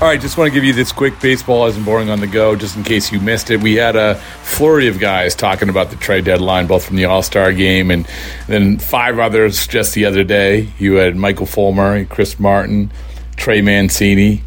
All right, just want to give you this quick baseball isn't boring on the go, just in case you missed it. We had a flurry of guys talking about the trade deadline, both from the All Star game and then five others just the other day. You had Michael Fulmer, Chris Martin, Trey Mancini,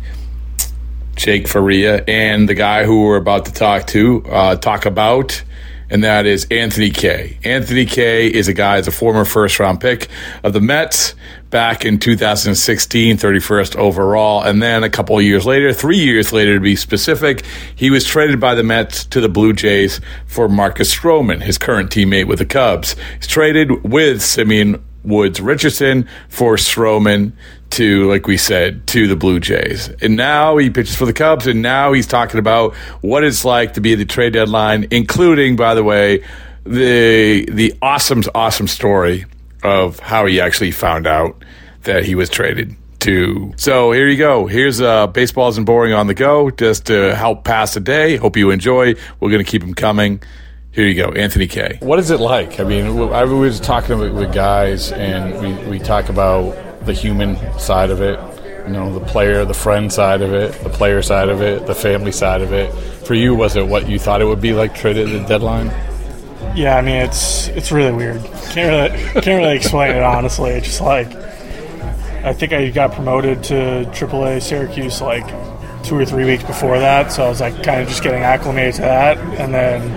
Jake Faria, and the guy who we're about to talk to, uh, talk about and that is Anthony Kay. Anthony Kay is a guy, is a former first round pick of the Mets back in 2016, 31st overall. And then a couple years later, three years later to be specific, he was traded by the Mets to the Blue Jays for Marcus Stroman, his current teammate with the Cubs. He's traded with Simeon Woods Richardson for Stroman to, like we said, to the Blue Jays. And now he pitches for the Cubs, and now he's talking about what it's like to be at the trade deadline, including, by the way, the the awesome, awesome story of how he actually found out that he was traded to. So here you go. Here's uh, Baseball Isn't Boring on the Go, just to help pass the day. Hope you enjoy. We're going to keep them coming. Here you go, Anthony Kay. What is it like? I mean, I was talking with guys, and we, we talk about the human side of it, you know, the player, the friend side of it, the player side of it, the family side of it. For you, was it what you thought it would be like traded at the deadline? Yeah, I mean it's it's really weird. Can't really can't really explain it honestly. It's just like I think I got promoted to AAA Syracuse like two or three weeks before that, so I was like kind of just getting acclimated to that, and then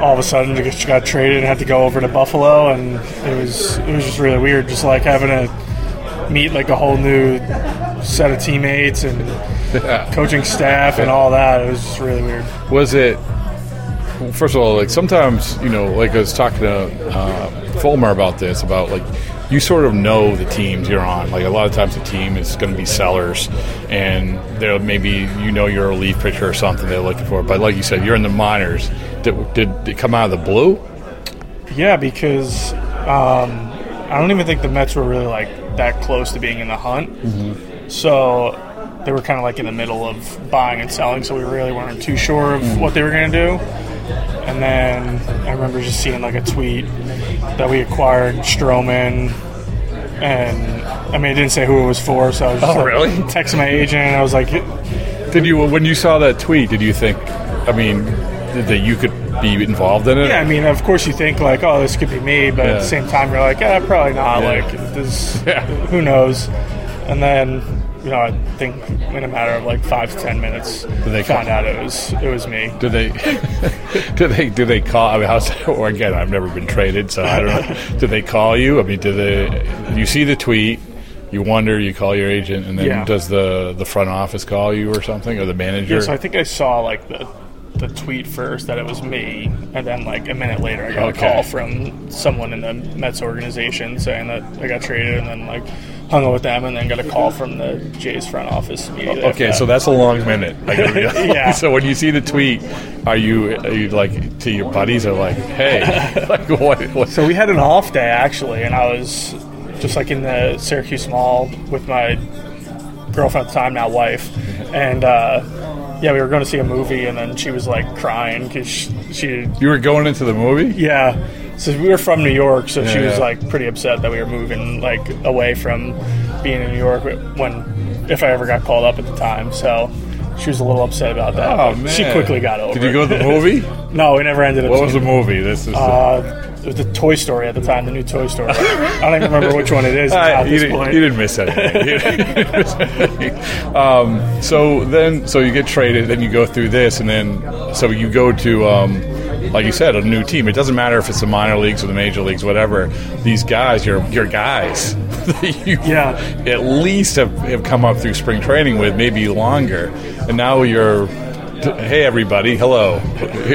all of a sudden just got traded and had to go over to Buffalo, and it was it was just really weird, just like having to meet like a whole new set of teammates and coaching staff and all that. It was just really weird. Was it? Well, first of all, like sometimes you know, like I was talking to uh, Fulmer about this, about like you sort of know the teams you're on. Like a lot of times, the team is going to be sellers, and they're maybe you know you're a relief pitcher or something they're looking for. But like you said, you're in the minors. Did, did it come out of the blue? Yeah, because um, I don't even think the Mets were really like that close to being in the hunt. Mm-hmm. So they were kind of like in the middle of buying and selling. So we really weren't too sure of mm-hmm. what they were going to do. And then I remember just seeing like a tweet that we acquired Stroman, and I mean, it didn't say who it was for, so I was just oh, like, really? texting my agent, and I was like, "Did you when you saw that tweet? Did you think? I mean, that you could be involved in it? Yeah, I mean, of course you think like, oh, this could be me, but yeah. at the same time, you're like, yeah, probably not. Yeah. Like, this, yeah. who knows? And then you know, I think in a matter of like five to ten minutes, did they found out it was it was me. Did they? did they? Did they call? I mean, how's or again? I've never been traded, so I don't know. did they call you? I mean, did they? You see the tweet. You wonder. You call your agent, and then yeah. does the the front office call you or something, or the manager? Yeah, so I think I saw like the the tweet first that it was me, and then like a minute later, I got okay. a call from someone in the Mets organization saying that I got traded, and then like hung out with them, and then got a call from the Jays front office immediately. Okay, so that's a long minute. yeah. So when you see the tweet, are you are you like to your buddies are like, hey, like what, what? So we had an off day actually, and I was just like in the Syracuse Mall with my girlfriend at the time, now wife, and. uh yeah, we were going to see a movie, and then she was like crying because she, she, You were going into the movie? Yeah. So we were from New York, so yeah, she was yeah. like pretty upset that we were moving like away from being in New York when, if I ever got called up at the time. So she was a little upset about that. Oh man! She quickly got over. Did you go to the movie? no, we never ended up. What was the movie? This is. Uh, it was the Toy Story at the time, the new Toy Story. I don't even remember which one it is Uh, at you, this didn't, point. you didn't miss anything. You didn't miss anything. um, so then, so you get traded, then you go through this, and then so you go to, um, like you said, a new team. It doesn't matter if it's the minor leagues or the major leagues, whatever. These guys, your your guys, that you Yeah. at least have, have come up through spring training with, maybe longer, and now you're. Hey everybody! Hello,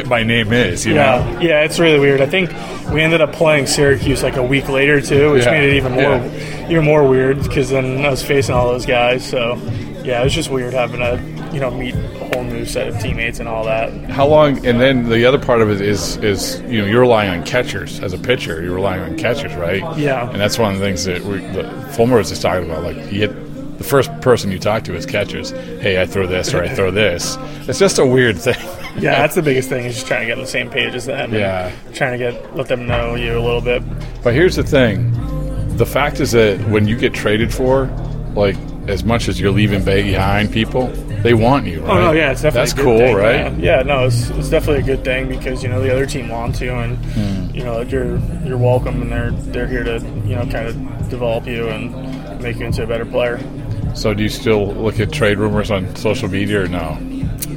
my name is. You know, Yeah, yeah, it's really weird. I think we ended up playing Syracuse like a week later too, which Yeah, made it even more yeah. even more weird because then I was facing all those guys. So yeah, it was just weird having to you know meet a whole new set of teammates and all that. How long? And then the other part of it is is you know you're relying on catchers as a pitcher. You're relying on catchers, right? Yeah. And that's one of the things that we, the, Fulmer was just talking about. Like you hit the first person you talk to is catchers. Hey, I throw this or I throw this. It's just a weird thing. Yeah, that's the biggest thing is just trying to get on the same page as them. Yeah. trying to get let them know you a little bit. But here's the thing: the fact is that when you get traded for, like as much as you're leaving behind people, they want you. Right? Oh no, yeah, it's definitely that's cool, thing, right? Yeah, Yeah, no, it's, it's definitely a good thing because you know the other team wants you, and Hmm. you know you're you're welcome, and they're they're here to you know kind of develop you and make you into a better player. So do you still look at trade rumors on social media or no?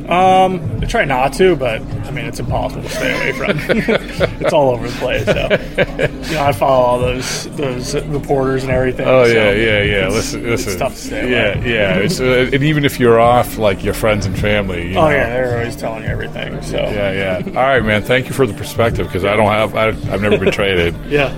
Um, I try not to, but I mean it's impossible to stay away from. it's all over the place. So you know, I follow all those those reporters and everything. Oh so yeah, yeah, yeah. it's- Listen, listen. It's tough to stay Yeah, away. yeah. It's, uh, and even if you're off, like your friends and family. You Oh know. yeah, they're always telling you everything. So Yeah, yeah. All right, man. Thank you for the perspective because I don't have. I, I've never been traded. Yeah.